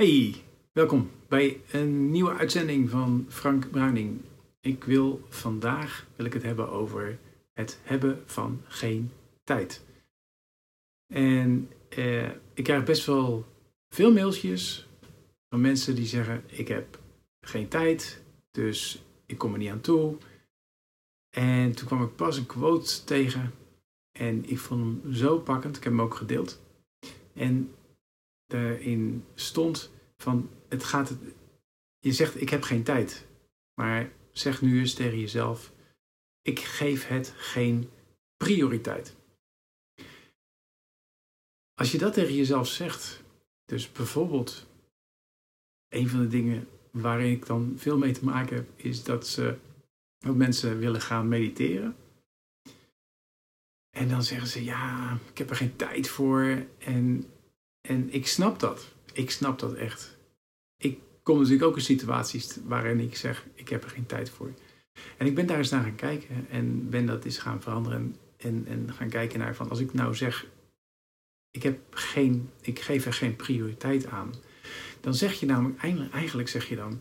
Hey, welkom bij een nieuwe uitzending van Frank Bruining. Ik wil vandaag wil ik het hebben over het hebben van geen tijd. En eh, ik krijg best wel veel mailtjes van mensen die zeggen: Ik heb geen tijd, dus ik kom er niet aan toe. En toen kwam ik pas een quote tegen en ik vond hem zo pakkend. Ik heb hem ook gedeeld. En daarin stond van het gaat. Je zegt ik heb geen tijd. Maar zeg nu eens tegen jezelf: ik geef het geen prioriteit. Als je dat tegen jezelf zegt, dus bijvoorbeeld een van de dingen waarin ik dan veel mee te maken heb, is dat, ze, dat mensen willen gaan mediteren. En dan zeggen ze, ja, ik heb er geen tijd voor. En, en ik snap dat. Ik snap dat echt. Ik kom natuurlijk ook in situaties waarin ik zeg, ik heb er geen tijd voor. En ik ben daar eens naar gaan kijken en ben dat eens gaan veranderen. En, en gaan kijken naar van, als ik nou zeg, ik, heb geen, ik geef er geen prioriteit aan. Dan zeg je namelijk, eigenlijk zeg je dan,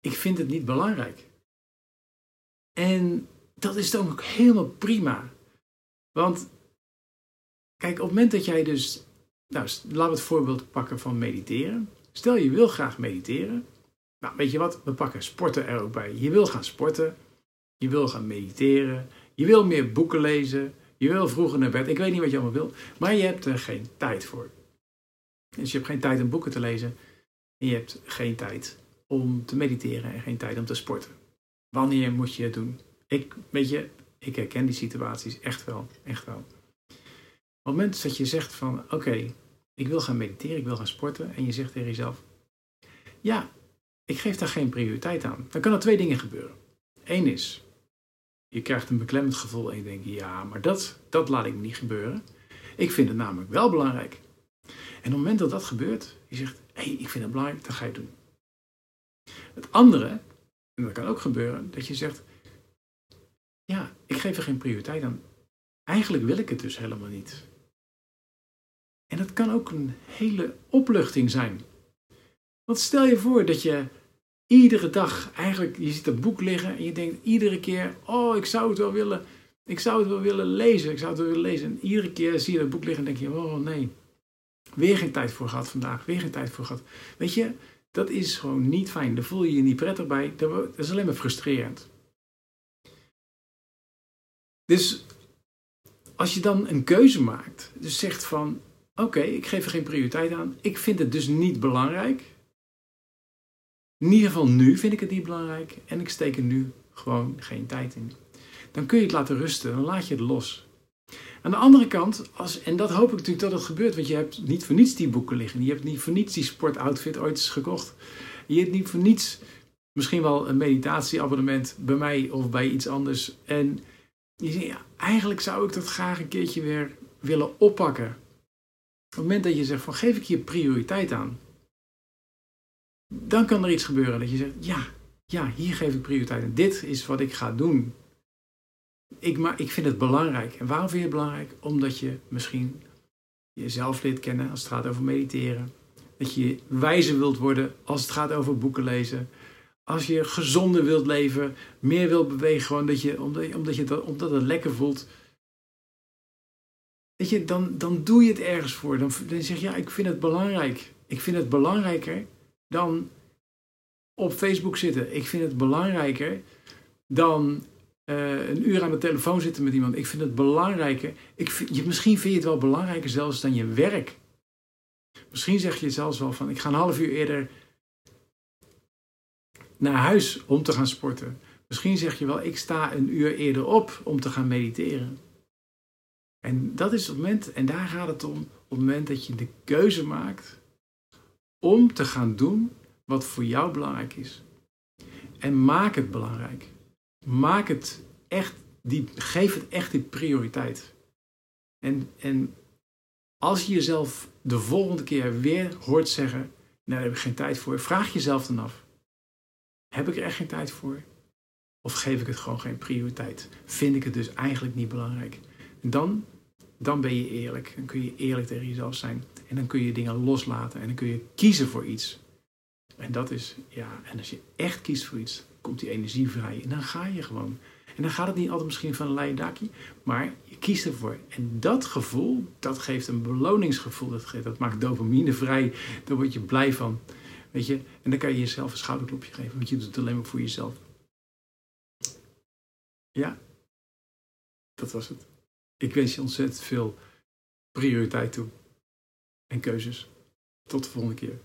ik vind het niet belangrijk. En dat is dan ook helemaal prima. Want kijk, op het moment dat jij dus, nou, laten we het voorbeeld pakken van mediteren. Stel je wil graag mediteren. Nou, weet je wat? We pakken sporten er ook bij. Je wil gaan sporten. Je wil gaan mediteren. Je wil meer boeken lezen. Je wil vroeger naar bed. Ik weet niet wat je allemaal wil. Maar je hebt er geen tijd voor. Dus je hebt geen tijd om boeken te lezen. En je hebt geen tijd om te mediteren en geen tijd om te sporten. Wanneer moet je het doen? Ik, weet je, ik herken die situaties echt wel. Echt wel. Op het moment dat je zegt van, oké, ik wil gaan mediteren, ik wil gaan sporten. En je zegt tegen jezelf, ja, ik geef daar geen prioriteit aan. Dan kan er twee dingen gebeuren. Eén is, je krijgt een beklemmend gevoel en je denkt, ja, maar dat, dat laat ik niet gebeuren. Ik vind het namelijk wel belangrijk. En op het moment dat dat gebeurt, je zegt, hé, hey, ik vind het belangrijk, dan ga je doen. Het andere, en dat kan ook gebeuren, dat je zegt, ja, ik geef er geen prioriteit aan. Eigenlijk wil ik het dus helemaal niet. En dat kan ook een hele opluchting zijn. Want stel je voor dat je iedere dag eigenlijk, je ziet een boek liggen en je denkt iedere keer, oh, ik zou het wel willen, ik zou het wel willen lezen, ik zou het wel willen lezen. En iedere keer zie je dat boek liggen en denk je, oh nee, weer geen tijd voor gehad vandaag, weer geen tijd voor gehad. Weet je, dat is gewoon niet fijn. Daar voel je je niet prettig bij. Dat is alleen maar frustrerend. Dus als je dan een keuze maakt, dus zegt van oké, ik geef er geen prioriteit aan, ik vind het dus niet belangrijk. In ieder geval nu vind ik het niet belangrijk en ik steek er nu gewoon geen tijd in. Dan kun je het laten rusten, dan laat je het los. Aan de andere kant, als, en dat hoop ik natuurlijk dat het gebeurt, want je hebt niet voor niets die boeken liggen. Je hebt niet voor niets die sportoutfit ooit gekocht. Je hebt niet voor niets misschien wel een meditatieabonnement bij mij of bij iets anders. En je zegt, eigenlijk zou ik dat graag een keertje weer willen oppakken. Op het moment dat je zegt van geef ik hier prioriteit aan, dan kan er iets gebeuren dat je zegt, ja, ja, hier geef ik prioriteit aan. Dit is wat ik ga doen. Ik, maar ik vind het belangrijk. En waarom vind je het belangrijk? Omdat je misschien jezelf leert kennen als het gaat over mediteren. Dat je wijzer wilt worden als het gaat over boeken lezen. Als je gezonder wilt leven, meer wilt bewegen, gewoon je, omdat, omdat, je dat, omdat het lekker voelt. Dan, dan doe je het ergens voor. Dan, dan zeg je, ja, ik vind het belangrijk. Ik vind het belangrijker dan op Facebook zitten. Ik vind het belangrijker dan uh, een uur aan de telefoon zitten met iemand. Ik vind het belangrijker. Ik je, misschien vind je het wel belangrijker zelfs dan je werk. Misschien zeg je zelfs wel van ik ga een half uur eerder naar huis om te gaan sporten. Misschien zeg je wel ik sta een uur eerder op om te gaan mediteren. Dat is het moment, en daar gaat het om, op het moment dat je de keuze maakt om te gaan doen wat voor jou belangrijk is. En maak het belangrijk. Maak het echt, die, geef het echt die prioriteit. En, en als je jezelf de volgende keer weer hoort zeggen, nou daar heb ik geen tijd voor, vraag jezelf dan af. Heb ik er echt geen tijd voor? Of geef ik het gewoon geen prioriteit? Vind ik het dus eigenlijk niet belangrijk? Dan dan ben je eerlijk. Dan kun je eerlijk tegen jezelf zijn. En dan kun je dingen loslaten. En dan kun je kiezen voor iets. En dat is, ja, en als je echt kiest voor iets, komt die energie vrij. En dan ga je gewoon. En dan gaat het niet altijd misschien van een leien dakje, maar je kiest ervoor. En dat gevoel, dat geeft een beloningsgevoel. Dat, geeft, dat maakt dopamine vrij. Daar word je blij van. Weet je, en dan kan je jezelf een schouderklopje geven, want je doet het alleen maar voor jezelf. Ja, dat was het. Ik wens je ontzettend veel prioriteit toe en keuzes. Tot de volgende keer.